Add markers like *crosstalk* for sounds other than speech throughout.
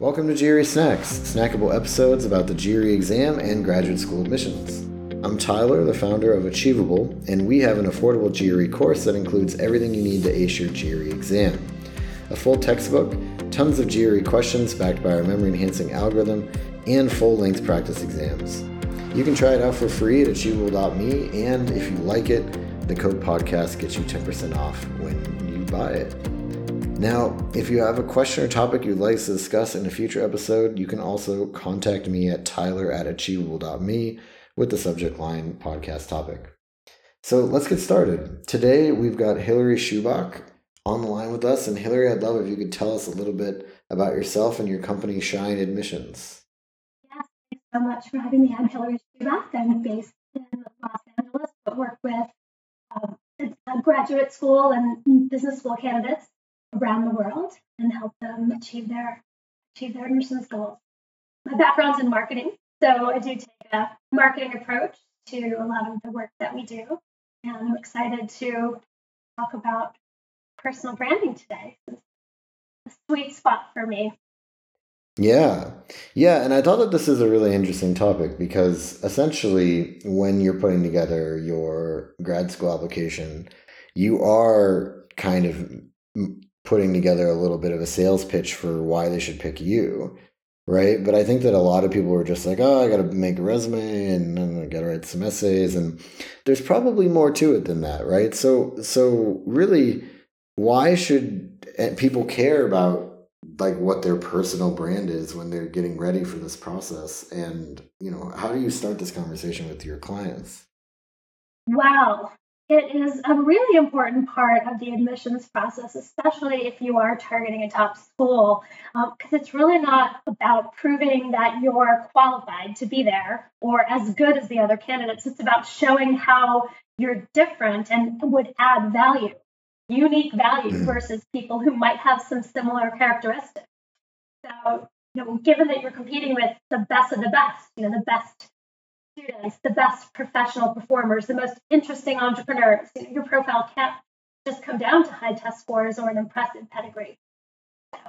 Welcome to GRE Snacks, snackable episodes about the GRE exam and graduate school admissions. I'm Tyler, the founder of Achievable, and we have an affordable GRE course that includes everything you need to ace your GRE exam. A full textbook, tons of GRE questions backed by our memory enhancing algorithm, and full length practice exams. You can try it out for free at achievable.me, and if you like it, the code podcast gets you 10% off when you buy it. Now, if you have a question or topic you'd like to discuss in a future episode, you can also contact me at tyler at achievable.me with the subject line podcast topic. So let's get started. Today we've got Hillary Schubach on the line with us. And Hillary, I'd love if you could tell us a little bit about yourself and your company, Shine Admissions. Yes, thanks so much for having me. I'm Hillary Schubach. I'm based in Los Angeles, but work with um, graduate school and business school candidates around the world and help them achieve their achieve their admissions goals. My background's in marketing, so I do take a marketing approach to a lot of the work that we do, and I'm excited to talk about personal branding today. It's a sweet spot for me. Yeah. Yeah. And I thought that this is a really interesting topic because essentially, when you're putting together your grad school application, you are kind of putting together a little bit of a sales pitch for why they should pick you right? But i think that a lot of people are just like oh i gotta make a resume and i gotta write some essays and there's probably more to it than that right? So so really why should eh, people care about like what their personal brand is when they're getting ready for this process? And you know how do you start this conversation with your clients? Wow it is a really important part of the admissions process, especially if you are targeting a top school, because um, it's really not about proving that you're qualified to be there or as good as the other candidates. It's about showing how you're different and would add value, unique value mm. versus people who might have some similar characteristics. So, you know, given that you're competing with the best of the best, you know, the best students, the best professional performers, the most interesting entrepreneurs. Your profile can't just come down to high test scores or an impressive pedigree. So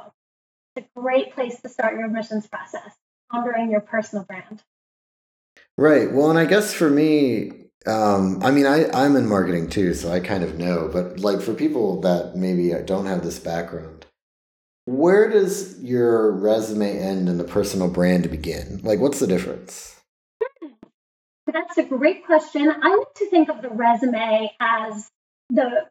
it's a great place to start your admissions process, honoring your personal brand. Right. Well, and I guess for me, um, I mean, I, I'm in marketing too, so I kind of know, but like for people that maybe don't have this background, where does your resume end and the personal brand begin? Like, what's the difference? That's a great question. I like to think of the resume as the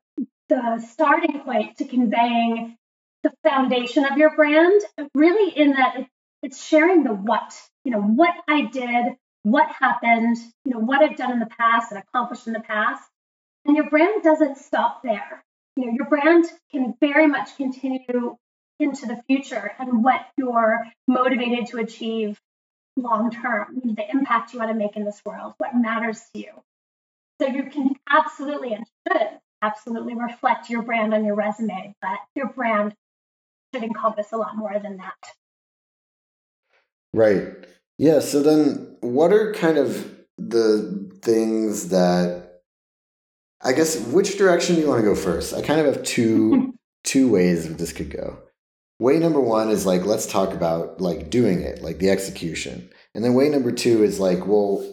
the starting point to conveying the foundation of your brand, really in that it's sharing the what, you know, what I did, what happened, you know, what I've done in the past and accomplished in the past. And your brand doesn't stop there. You know, your brand can very much continue into the future and what you're motivated to achieve long term, the impact you want to make in this world, what matters to you. So you can absolutely and should absolutely reflect your brand on your resume, but your brand should encompass a lot more than that. Right. Yeah. So then, what are kind of the things that I guess which direction do you want to go first? I kind of have two *laughs* two ways this could go way number one is like let's talk about like doing it like the execution. And then way number two is like well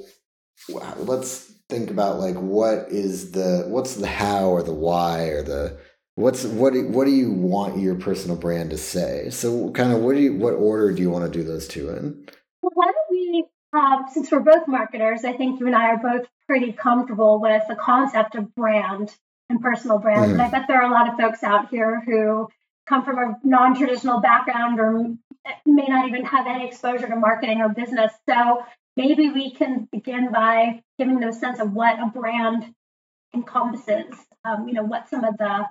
let's think about like what is the what's the how or the why or the what's what do, what do you want your personal brand to say? So kind of what do you what order do you want to do those two in? Well why don't we um, since we're both marketers i think you and i are both pretty comfortable with the concept of brand and personal brand. Mm. and i bet there are a lot of folks out here who come from a non-traditional background or may not even have any exposure to marketing or business. So maybe we can begin by giving them a sense of what a brand encompasses. Um, you know, what some of the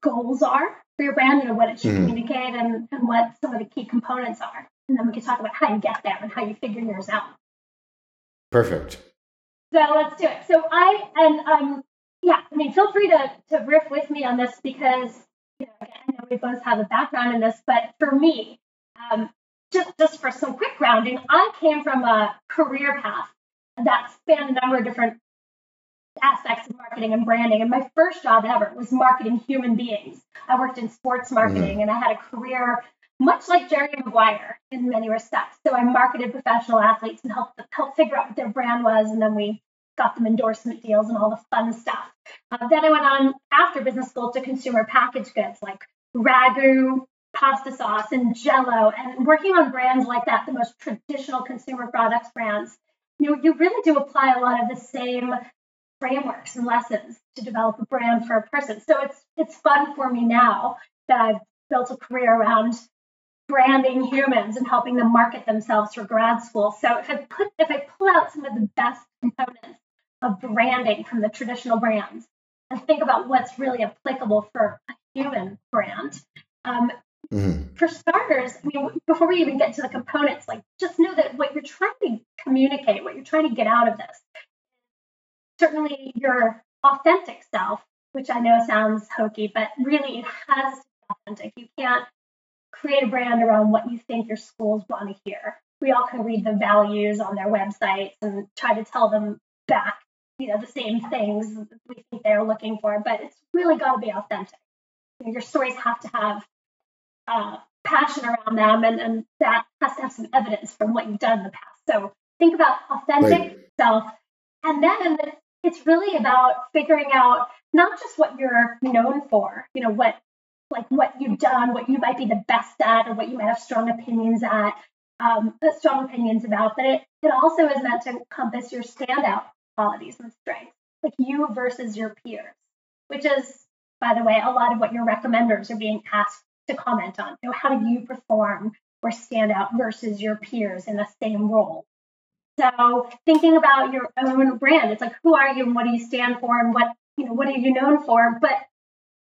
goals are for your brand, you know, what it should mm-hmm. communicate and, and what some of the key components are. And then we can talk about how you get there and how you figure yours out. Perfect. So let's do it. So I and um yeah, I mean feel free to to riff with me on this because you know, again, We both have a background in this, but for me, um, just, just for some quick grounding, I came from a career path that spanned a number of different aspects of marketing and branding. And my first job ever was marketing human beings. I worked in sports marketing mm-hmm. and I had a career much like Jerry Maguire in many respects. So I marketed professional athletes and helped help figure out what their brand was, and then we got them endorsement deals and all the fun stuff. Uh, then I went on after business school to consumer packaged goods like ragu, pasta sauce, and Jello, and working on brands like that, the most traditional consumer products brands. You you really do apply a lot of the same frameworks and lessons to develop a brand for a person. So it's it's fun for me now that I've built a career around branding humans and helping them market themselves for grad school. So if I put if I pull out some of the best components of branding from the traditional brands and think about what's really applicable for a human brand. Um, mm-hmm. For starters, I mean, before we even get to the components, like just know that what you're trying to communicate, what you're trying to get out of this, certainly your authentic self, which I know sounds hokey, but really it has to be authentic. You can't create a brand around what you think your schools want to hear. We all can read the values on their websites and try to tell them back, you know, the same things we think they're looking for, but it's really got to be authentic. You know, your stories have to have uh, passion around them, and, and that has to have some evidence from what you've done in the past. So think about authentic right. self, and then it's really about figuring out not just what you're known for, you know, what like what you've done, what you might be the best at, or what you might have strong opinions at, um, strong opinions about. But it it also is meant to encompass your standout qualities and strengths, like you versus your peers, which is, by the way, a lot of what your recommenders are being asked to comment on. Know, how do you perform or stand out versus your peers in the same role? So thinking about your own brand, it's like who are you and what do you stand for and what you know what are you known for, but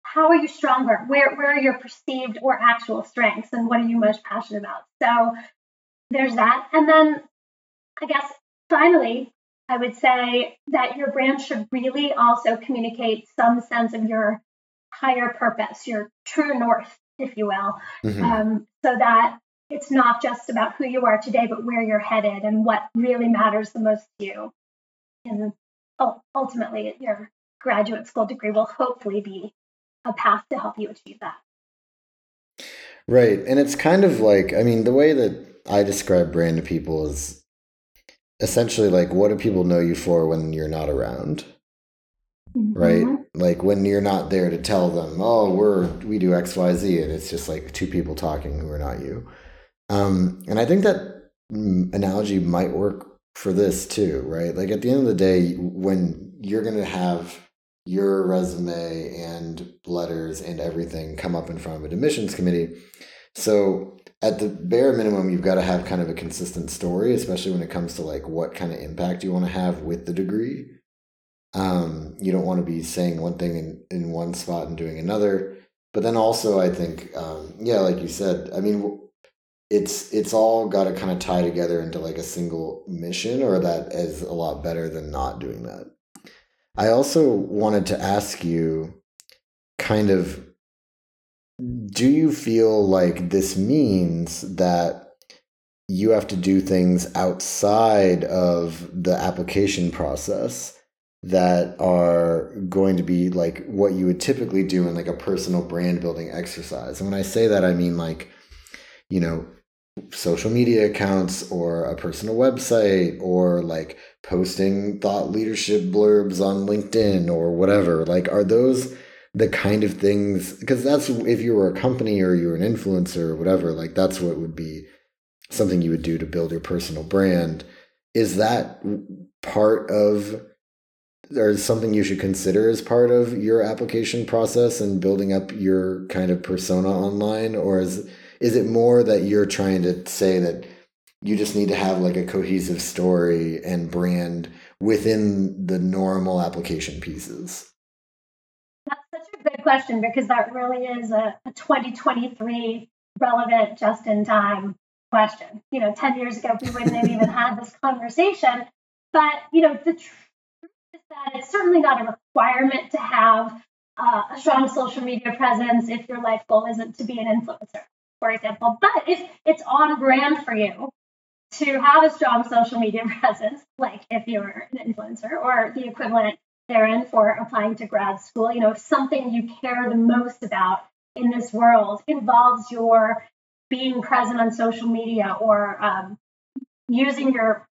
how are you stronger? Where where are your perceived or actual strengths and what are you most passionate about? So there's that. And then I guess finally, I would say that your brand should really also communicate some sense of your higher purpose, your true north, if you will, mm-hmm. um, so that it's not just about who you are today, but where you're headed and what really matters the most to you. And ultimately, your graduate school degree will hopefully be a path to help you achieve that. Right. And it's kind of like, I mean, the way that I describe brand to people is essentially like, what do people know you for when you're not around? Mm-hmm. Right. Like when you're not there to tell them, oh, we're, we do X, Y, Z. And it's just like two people talking who are not you. Um, and I think that analogy might work for this too, right? Like at the end of the day, when you're going to have your resume and letters and everything come up in front of an admissions committee. So at the bare minimum, you've got to have kind of a consistent story, especially when it comes to like what kind of impact you want to have with the degree. Um, you don't want to be saying one thing in, in one spot and doing another. But then also, I think, um, yeah, like you said, I mean, it's it's all got to kind of tie together into like a single mission, or that is a lot better than not doing that. I also wanted to ask you kind of do you feel like this means that you have to do things outside of the application process that are going to be like what you would typically do in like a personal brand building exercise. And when I say that, I mean like, you know, social media accounts or a personal website or like posting thought leadership blurbs on LinkedIn or whatever. Like, are those the kind of things? Because that's if you were a company or you're an influencer or whatever, like, that's what would be something you would do to build your personal brand. Is that part of or something you should consider as part of your application process and building up your kind of persona online or is is it more that you're trying to say that you just need to have like a cohesive story and brand within the normal application pieces? That's such a good question because that really is a, a 2023 relevant, just in time question. You know, 10 years ago, we wouldn't have even had this conversation. But, you know, the is that it's certainly not a requirement to have uh, a strong social media presence if your life goal isn't to be an influencer for example. But if it's on brand for you to have a strong social media *laughs* presence, like if you're an influencer or the equivalent therein for applying to grad school, you know, if something you care the most about in this world involves your being present on social media or um, using your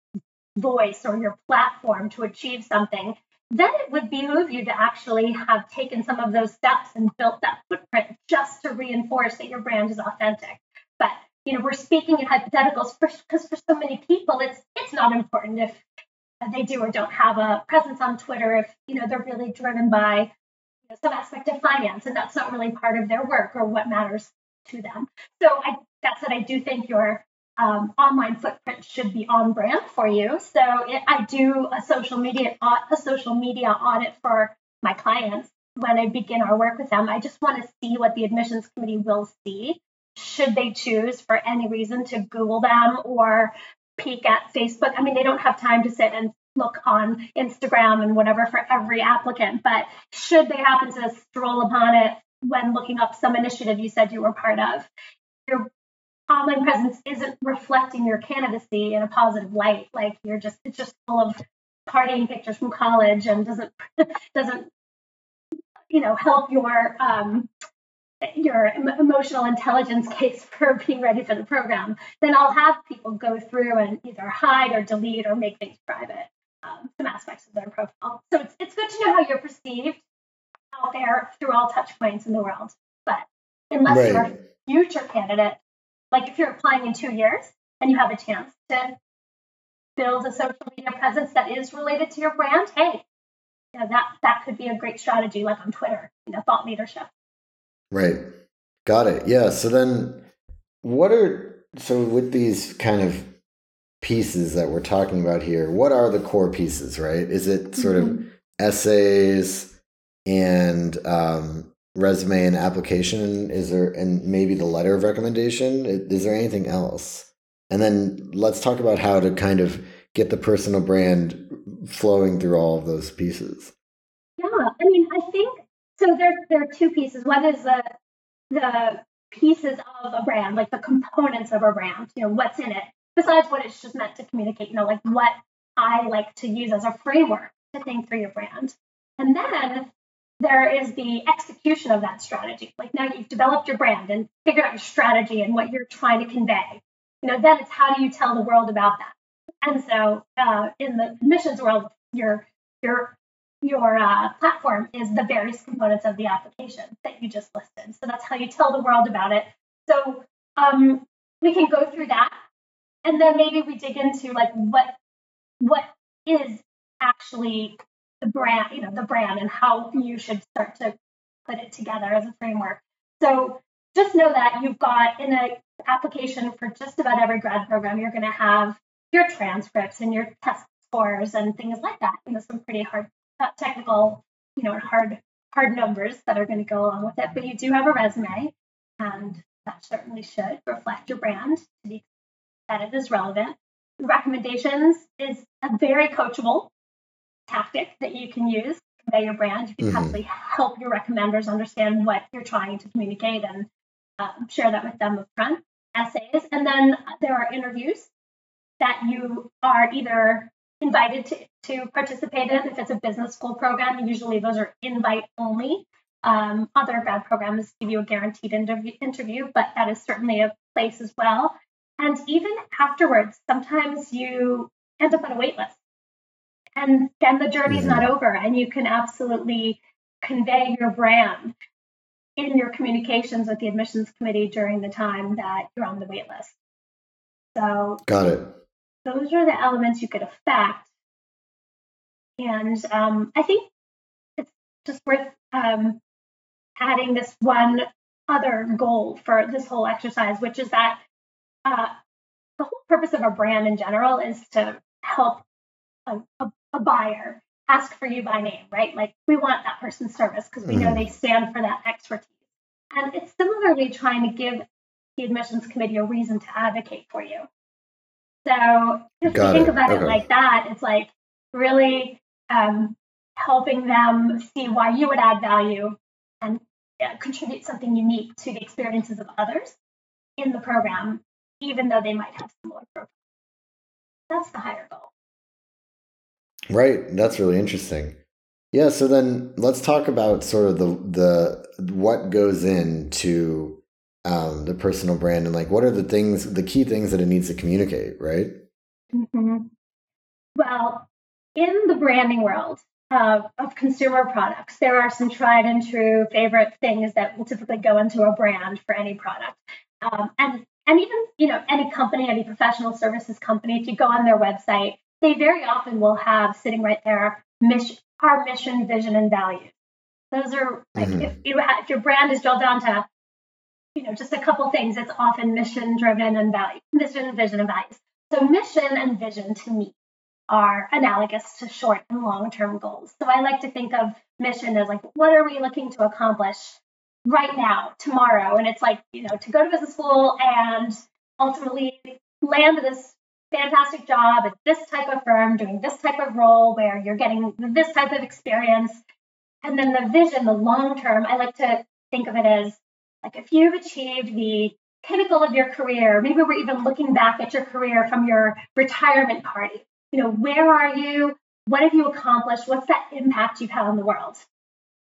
voice or your platform to achieve something, then it would behoove you to actually have taken some of those steps and built that footprint just to reinforce that your brand is authentic. But you know, we're speaking in hypotheticals because for, so many people, it's it's not important if they do or don't have a presence on Twitter. If you know they're really driven by you know, some aspect of finance, and that's not really part of their work or what matters to them. So I, that's what I do think your um, online footprint should be on brand for you. So it, I do a social media a social media audit for my clients when I begin our work with them. I just want to see what the admissions committee will see. Should they choose for any reason to Google them or peek at Facebook? I mean, they don't have time to sit and look on Instagram and whatever for every applicant, but should they happen to stroll upon it when looking up some initiative you said you were part of, your online presence isn't reflecting your candidacy in a positive light. Like you're just it's just full of partying pictures from college and doesn't *laughs* doesn't you know help your um, your emotional intelligence case for being ready for the program, then I'll have people go through and either hide or delete or make things private, um, some aspects of their profile. So it's, it's good to know how you're perceived out there through all touch points in the world. But unless right. you're a future candidate, like if you're applying in two years and you have a chance to build a social media presence that is related to your brand, hey, you know, that that could be a great strategy, like on Twitter, you know, thought leadership. Right. Got it. Yeah. So then, what are so with these kind of pieces that we're talking about here? What are the core pieces? Right? Is it sort mm-hmm. of essays and um, resume and application is there and maybe the letter of recommendation is there anything else? And then let's talk about how to kind of get the personal brand flowing through all of those pieces. Yeah i mean i think so there, there are two pieces. One is the the pieces of a brand like the components of a brand you know what's in it besides what it's just meant to communicate you know like what i like to use as a framework to think through your brand. And then there is the execution of that strategy. Like now you've developed your brand and figured out your strategy and what you're trying to convey. You know, then it's how do you tell the world about that? And so uh, in the missions world, your your your uh, platform is the various components of the application that you just listed. So that's how you tell the world about it. So um, we can go through that, and then maybe we dig into like what what is actually the brand, you know, the brand and how you should start to put it together as a framework. So just know that you've got in an application for just about every grad program, you're going to have your transcripts and your test scores and things like that. You know, some pretty hard uh, technical, you know, hard hard numbers that are going to go along with it. But you do have a resume, and that certainly should reflect your brand to the extent that it is relevant. Recommendations is a very coachable tactic that you can use to convey your brand. You can mm-hmm. probably help your recommenders understand what you're trying to communicate and um, share that with them up front. Essays, and then there are interviews that you are either invited to, to participate in. If it's a business school program, usually those are invite only. Um, other grad programs give you a guaranteed interview, interview, but that is certainly a place as well. And even afterwards, sometimes you end up on a wait list and then the journey's mm-hmm. not over and you can absolutely convey your brand in your communications with the admissions committee during the time that you're on the wait list. So got it. Those are the elements you could affect. And um, I think it's just worth um, adding this one other goal for this whole exercise, which is that uh, the whole purpose of a brand in general is to help a, a, a buyer ask for you by name, right? Like we want that person's service because we mm-hmm. know they stand for that expertise. And it's similarly trying to give the admissions committee a reason to advocate for you. So if Got you think it. about okay. it like that, it's like really um, helping them see why you would add value and uh, contribute something unique to the experiences of others in the program, even though they might have similar profiles. That's the higher goal. Right. That's really interesting. Yeah. So then let's talk about sort of the the what goes into um, the personal brand and like what are the things, the key things that it needs to communicate, right? Mm-hmm. Well, in the branding world uh, of consumer products, there are some tried and true favorite things that will typically go into a brand for any product. Um, and and even you know any company, any professional services company, if you go on their website, they very often will have sitting right there mission, our mission, vision, and values. Those are like mm-hmm. if you have, if your brand is drilled down to you know just a couple things, it's often mission driven and value, mission, vision, and values. So mission and vision to me are analogous to short and long term goals. So I like to think of mission as like what are we looking to accomplish right now, tomorrow, and it's like you know to go to business school and ultimately land this fantastic job at this type of firm doing this type of role where you're getting this type of experience. And then the vision, the long term, I like to think of it as like if you've achieved the pinnacle of your career, maybe we're even looking back at your career from your retirement party. You know, where are you? What have you accomplished? What's that impact you've had on the world?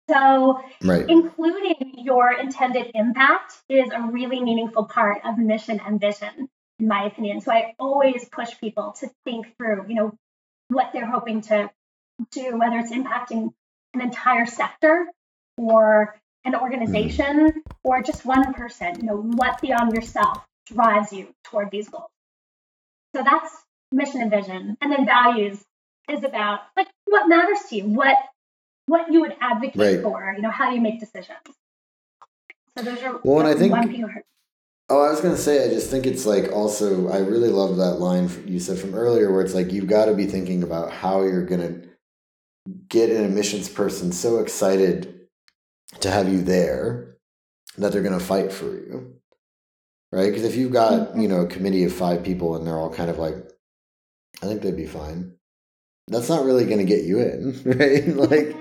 So, right. including your intended impact is a really meaningful part of mission and vision in my opinion. So I always push people to think through, you know, what they're hoping to do, whether it's impacting an entire sector or an organization mm-hmm. or just one person, you know, what beyond yourself drives you toward these goals. So that's mission and vision. And then values is about like what matters to you, what what you would advocate right. for, you know, how you make decisions. So those are well, and I think one Oh, I was gonna say, I just think it's like also, I really love that line you said from earlier, where it's like you've got to be thinking about how you're gonna get an admissions person so excited to have you there that they're gonna fight for you, right? Because if you've got mm-hmm. you know a committee of five people and they're all kind of like, I think they'd be fine. That's not really gonna get you in, *laughs* right? like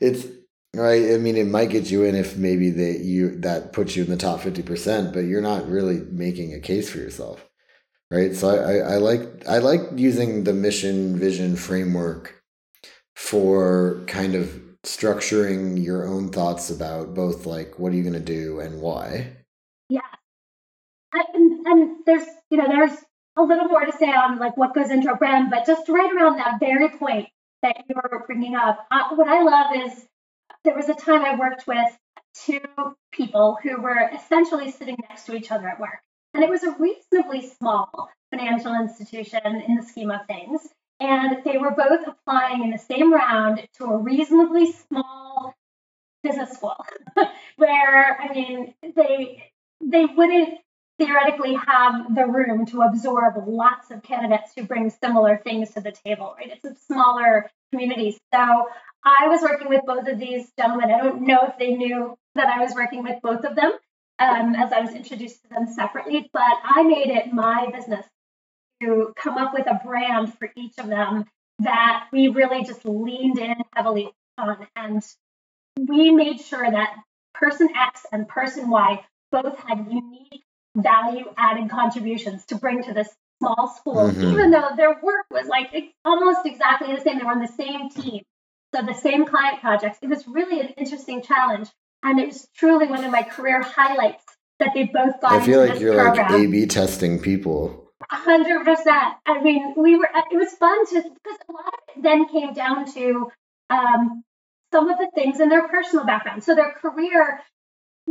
it's Right. I mean, it might get you in if maybe that you that puts you in the top fifty percent, but you're not really making a case for yourself. Right. So I, I, I like I like using the mission vision framework for kind of structuring your own thoughts about both like what are you going to do and why. Yeah. and, and there's you know there's a little more to say on like what goes into a brand, but just right around that very point that you were bringing up, what I love is there was a time I worked with two people who were essentially sitting next to each other at work. And it was a reasonably small financial institution in the scheme of things. And they were both applying in the same round to a reasonably small business school *laughs* where, I mean, they they wouldn't theoretically have the room to absorb lots of candidates who bring similar things to the table, right? It's a smaller community. So I was working with both of these gentlemen. I don't know if they knew that I was working with both of them um, as I was introduced to them separately, but I made it my business to come up with a brand for each of them that we really just leaned in heavily on. And we made sure that person X and person Y both had unique value added contributions to bring to this small school, mm-hmm. even though their work was like almost exactly the same. They were on the same team. So the same client projects. It was really an interesting challenge. And it was truly one of my career highlights that they both got. I feel like you're program. like A B testing people. A hundred percent. I mean, we were it was fun to because a lot of it then came down to um, some of the things in their personal background. So their career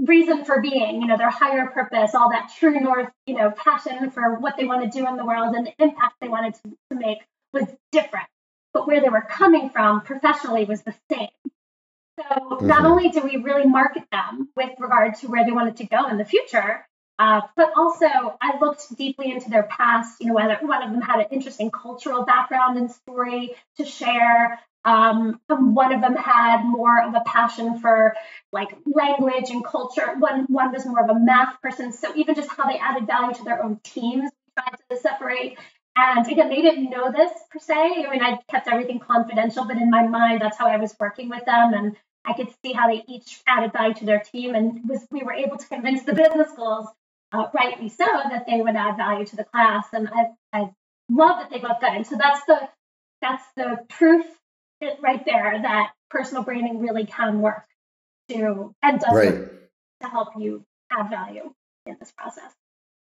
reason for being, you know, their higher purpose, all that true north, you know, passion for what they want to do in the world and the impact they wanted to, to make was different. But where they were coming from professionally was the same. So mm-hmm. not only do we really market them with regard to where they wanted to go in the future, uh, but also I looked deeply into their past, you know, whether one of them had an interesting cultural background and story to share. Um, one of them had more of a passion for like language and culture. One one was more of a math person. So even just how they added value to their own teams, tried to separate. And again, they didn't know this per se. I mean, I kept everything confidential, but in my mind, that's how I was working with them, and I could see how they each added value to their team, and was we were able to convince the business schools, uh, rightly so, that they would add value to the class. And I, I love that they both got it. So that's the that's the proof right there that personal branding really can work to and does right. to help you add value. in this process.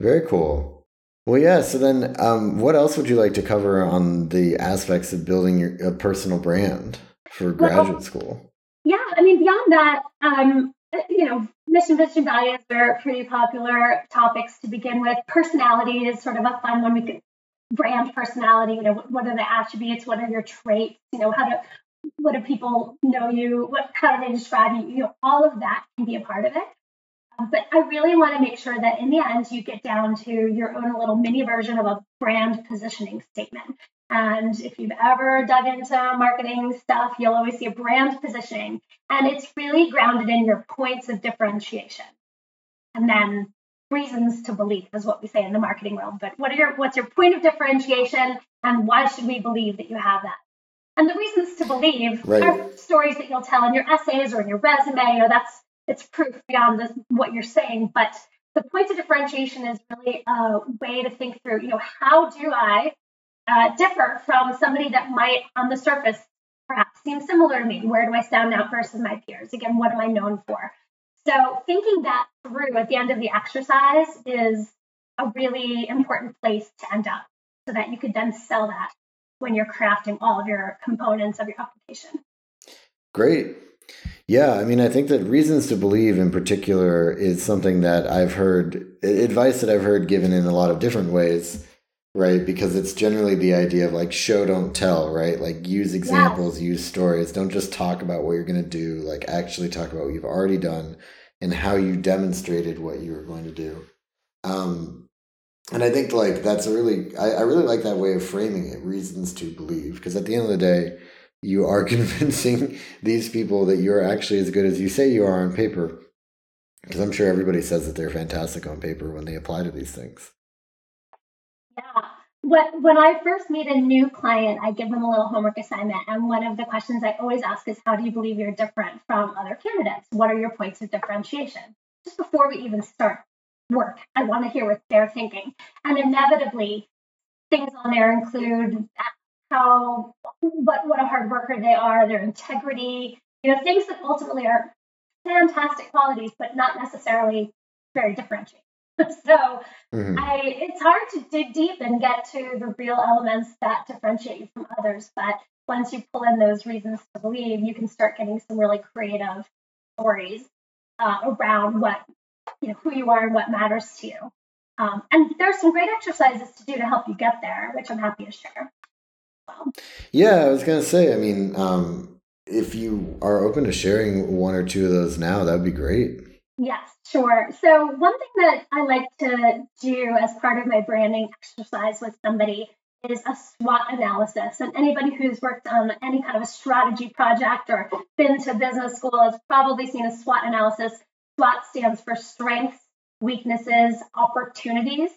Very cool. Well, yeah. So then, um, what else would you like to cover on the aspects of building your a personal brand for graduate well, school? Yeah, I mean, beyond that, um, you know, mission, vision, values are pretty popular topics to begin with. Personality is sort of a fun one. We could brand personality. You know, what are the attributes? What are your traits? You know, how do what do people know you? What how do they describe you? You know, all of that can be a part of it. Um, but I really want to make sure that in the end you get down to your own little mini version of a brand positioning statement. And if you've ever dug into marketing stuff, you'll always see a brand positioning. And it's really grounded in your points of differentiation. And then reasons to believe is what we say in the marketing world. But what are your what's your point of differentiation and why should we believe that you have that? And the reasons to believe right. are stories that you'll tell in your essays or in your resume. You know, that's it's proof beyond this, what you're saying. But the point of differentiation is really a way to think through, you know, how do I uh, differ from somebody that might, on the surface, perhaps seem similar to me? Where do I stand out versus my peers? Again, what am I known for? So, thinking that through at the end of the exercise is a really important place to end up so that you could then sell that when you're crafting all of your components of your application. Great. Yeah, I mean, I think that reasons to believe in particular is something that I've heard, advice that I've heard given in a lot of different ways right? Because it's generally the idea of like show, don't tell, right? Like use examples, yeah. use stories. Don't just talk about what you're going to do, like actually talk about what you've already done and how you demonstrated what you were going to do. Um, and I think like that's a really, I, I really like that way of framing it, reasons to believe, because at the end of the day, you are *laughs* convincing these people that you're actually as good as you say you are on paper. Because I'm sure everybody says that they're fantastic on paper when they apply to these things. When I first meet a new client, I give them a little homework assignment. And one of the questions I always ask is How do you believe you're different from other candidates? What are your points of differentiation? Just before we even start work, I want to hear what they're thinking. And inevitably, things on there include how what what a hard worker they are, their integrity, you know, things that ultimately are fantastic qualities, but not necessarily very differentiating. *laughs* so mm-hmm. I it's hard to dig deep and get to the real elements that differentiate you from others. But once you pull in those reasons to believe, you can start getting some really creative stories uh, around what you know who you are and what matters to you. Um, and there's some great exercises to do to help you get there, which I'm happy to share. Well, yeah, I was gonna say. I mean, um, if you are open to sharing one or two of those now, that would be great. Yes, sure. So, one thing that I like to do as part of my branding exercise with somebody is a SWOT analysis. And anybody who's worked on any kind of a strategy project or been to business school has probably seen a SWOT analysis. SWOT stands for strengths, weaknesses, opportunities,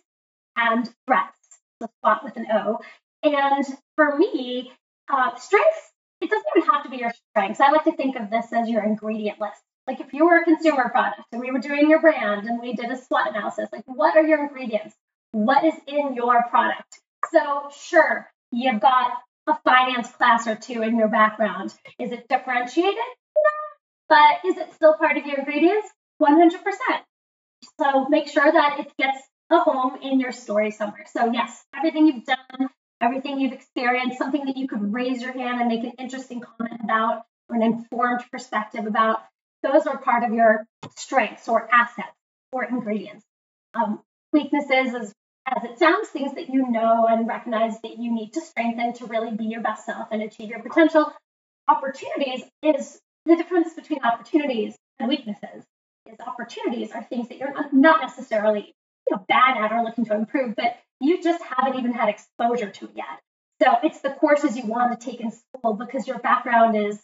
and threats. So, SWOT with an O. And for me, uh, strengths, it doesn't even have to be your strengths. I like to think of this as your ingredient list like if you were a consumer product and we were doing your brand and we did a SWOT analysis, like what are your ingredients? What is in your product? So sure, you've got a finance class or two in your background. Is it differentiated? No. But is it still part of your ingredients? 100%. So make sure that it gets a home in your story somewhere. So yes, everything you've done, everything you've experienced, something that you could raise your hand and make an interesting comment about or an informed perspective about those are part of your strengths or assets or ingredients. Um, weaknesses is as it sounds, things that you know and recognize that you need to strengthen to really be your best self and achieve your potential. Opportunities is the difference between opportunities and weaknesses. Is opportunities are things that you're not necessarily you know, bad at or looking to improve, but you just haven't even had exposure to it yet. So it's the courses you want to take in school because your background is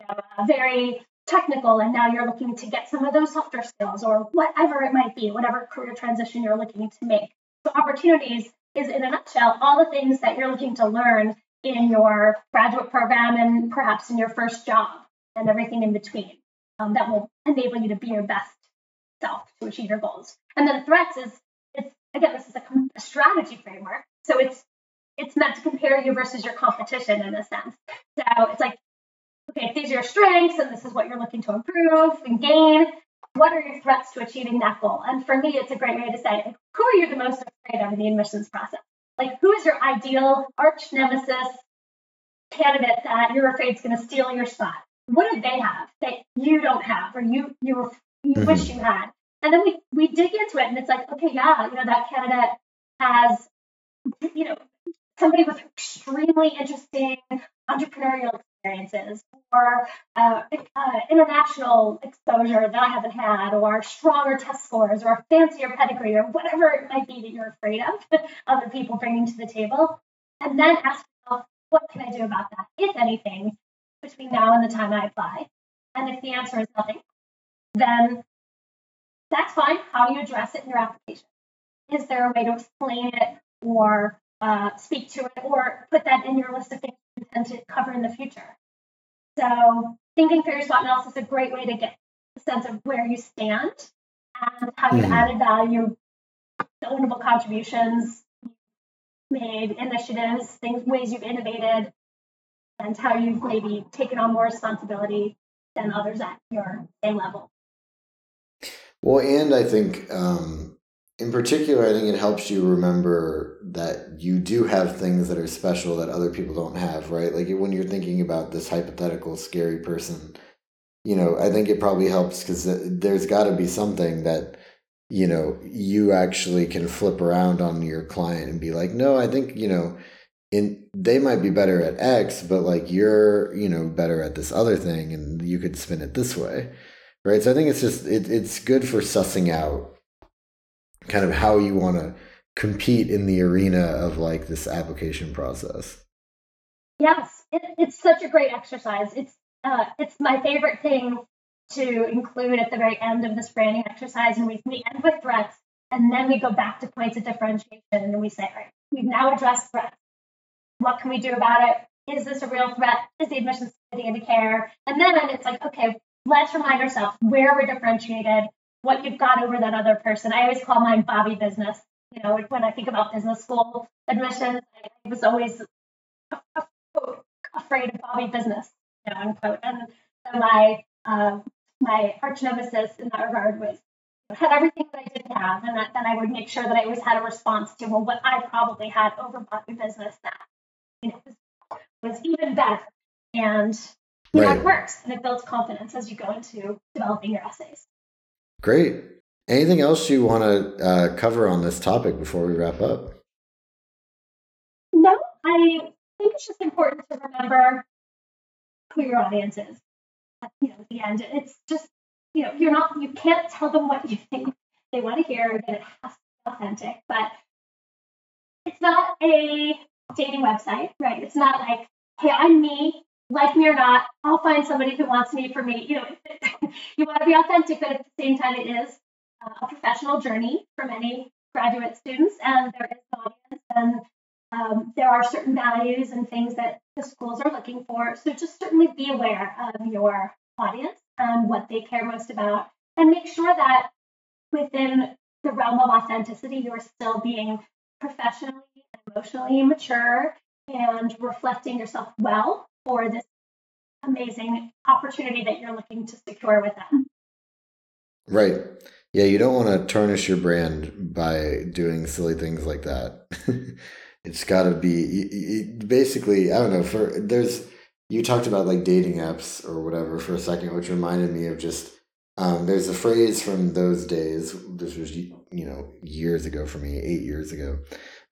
you know, very technical and now you're looking to get some of those softer skills or whatever it might be, whatever career transition you're looking to make. So, opportunities is in a nutshell all the things that you're looking to learn in your graduate program and perhaps in your first job and everything in between um, that will enable you to be your best self to achieve your goals. And then threats is it's again this is a, a strategy framework, so it's it's meant to compare you versus your competition in a sense. So it's like okay, these are your strengths and this is what you're looking to improve and gain, what are your threats to achieving that goal? And for me, it's a great way to say, who are you the most afraid of in the admissions process? Like, who is your ideal arch nemesis candidate that you're afraid is going to steal your spot? What do they have that you don't have, or you you you mm-hmm. wish you had? And then we we dig into it, and it's like, okay, yeah, you know, that candidate has, you know, somebody with extremely interesting entrepreneurial experiences or uh, uh, international exposure that I haven't had, or stronger test scores, or fancier pedigree, or whatever it might be that you're afraid of *laughs* other people bringing to the table. And then ask yourself, what can I do about that, if anything, between now and the time I apply? And if the answer is nothing, then that's fine. How do you address it in your application? Is there a way to explain it or uh, speak to it or put that in your list of things intend to cover in the future? So thinking through your SWOT analysis is a great way to get a sense of where you stand and how you mm-hmm. added value, the ownable contributions made, initiatives, things, ways you've innovated, and how you've maybe taken on more responsibility than others at your same level. Well, and I think um, in particular, I think it helps you remember that you do have things that are special that other people don't have, right? Like when you're thinking about this hypothetical scary person, you know, I think it probably helps because there's got to be something that, you know, you actually can flip around on your client and be like, no, I think, you know, in they might be better at X, but like you're, you know, better at this other thing and you could spin it this way. Right. So I think it's just, it, it's good for sussing out kind of how you want to compete in the arena of like this application process. Yes, it, it's such a great exercise. It's uh, it's my favorite thing to include at the very end of this branding exercise, and we we end with threats, and then we go back to points of differentiation, and we say, all right, we've now addressed threats. What can we do about it? Is this a real threat? Is the admissions committee to care? And then it's like, okay, let's remind ourselves where we're differentiated, what you've got over that other person. I always call mine Bobby business. You know, when I think about business school admissions, I was always afraid of Bobby business, you know, unquote. And so my uh, my arch nemesis in that regard was had everything that I didn't have, and that, then I would make sure that I always had a response to well, what I probably had over Bobby business that you know was, was even better, and you right. know, it works and it builds confidence as you go into developing your essays. Great. Anything else you want to uh, cover on this topic before we wrap up? No, I think it's just important to remember who your audience is. You know, at the end, it's just you know you're not you can't tell them what you think they want to hear. Again, it has to be authentic, but it's not a dating website, right? It's not like, hey, I'm me like me or not, I'll find somebody who wants me for me. You know, *laughs* you want to be authentic, but at the same time, it is a professional journey for many graduate students, and there is an audience, and um, there are certain values and things that the schools are looking for. So just certainly be aware of your audience and what they care most about, and make sure that within the realm of authenticity, you're still being professionally and emotionally mature and reflecting yourself well for this amazing opportunity that you're looking to secure with them. Right. Yeah, you don't want to tarnish your brand by doing silly things like that. *laughs* it's got to be basically, I don't know, for there's you talked about like dating apps or whatever for a second, which reminded me of just um, there's a phrase from those days. This was you know years ago for me, eight years ago.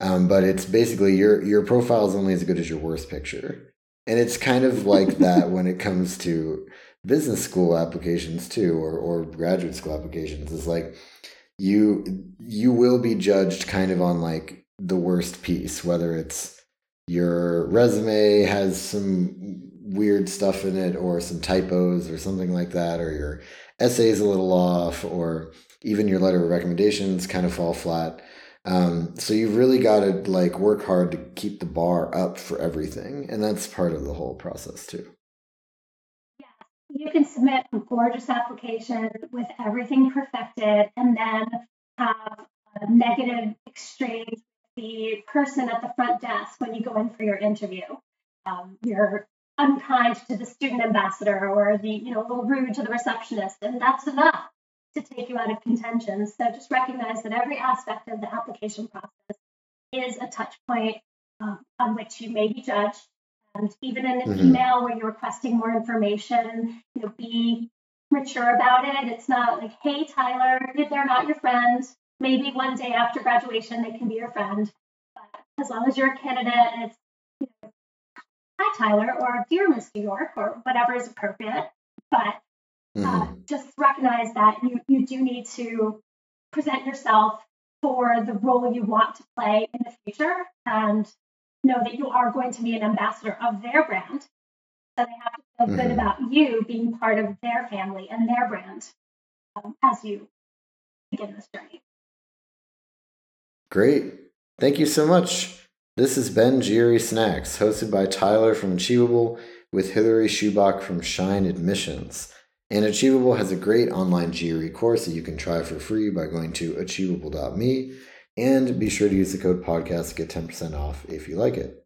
Um, but it's basically your your profile is only as good as your worst picture. And it's kind of like that when it comes to business school applications too, or, or graduate school applications. It's like you you will be judged kind of on like the worst piece, whether it's your resume has some weird stuff in it or some typos or something like that, or your essay is a little off, or even your letter of recommendations kind of fall flat. Um, so you've really got to like work hard to keep the bar up for everything, and that's part of the whole process too. Yeah, you can submit a gorgeous application with everything perfected, and then have a negative exchange with the person at the front desk when you go in for your interview. Um, you're unkind to the student ambassador or the you know a little rude to the receptionist, and that's enough to take you out of contention. So just recognize that every aspect of the application process is a touch point um, on which you may be judged. And even in an Mhm. email where you're requesting more information, you know, be mature about it. It's not like, hey, Tyler, they're not your friend. Maybe one day after graduation they can be your friend. But as long as you're a candidate and it's, you know, hi, Tyler, or dear Miss New York, or whatever is appropriate. But uh, Mhm. just recognize that you, you do need to present yourself for the role you want to play in the future and know that you are going to be an ambassador of their brand. So they have to feel good Mhm. about you being part of their family and their brand um, as you begin this journey. Great. Thank you so much. This has been GRE Snacks, hosted by Tyler from Achievable with Hillary Schubach from Shine Admissions. And Achievable has a great online GRE course that you can try for free by going to achievable.me. And be sure to use the code podcast to get 10% off if you like it.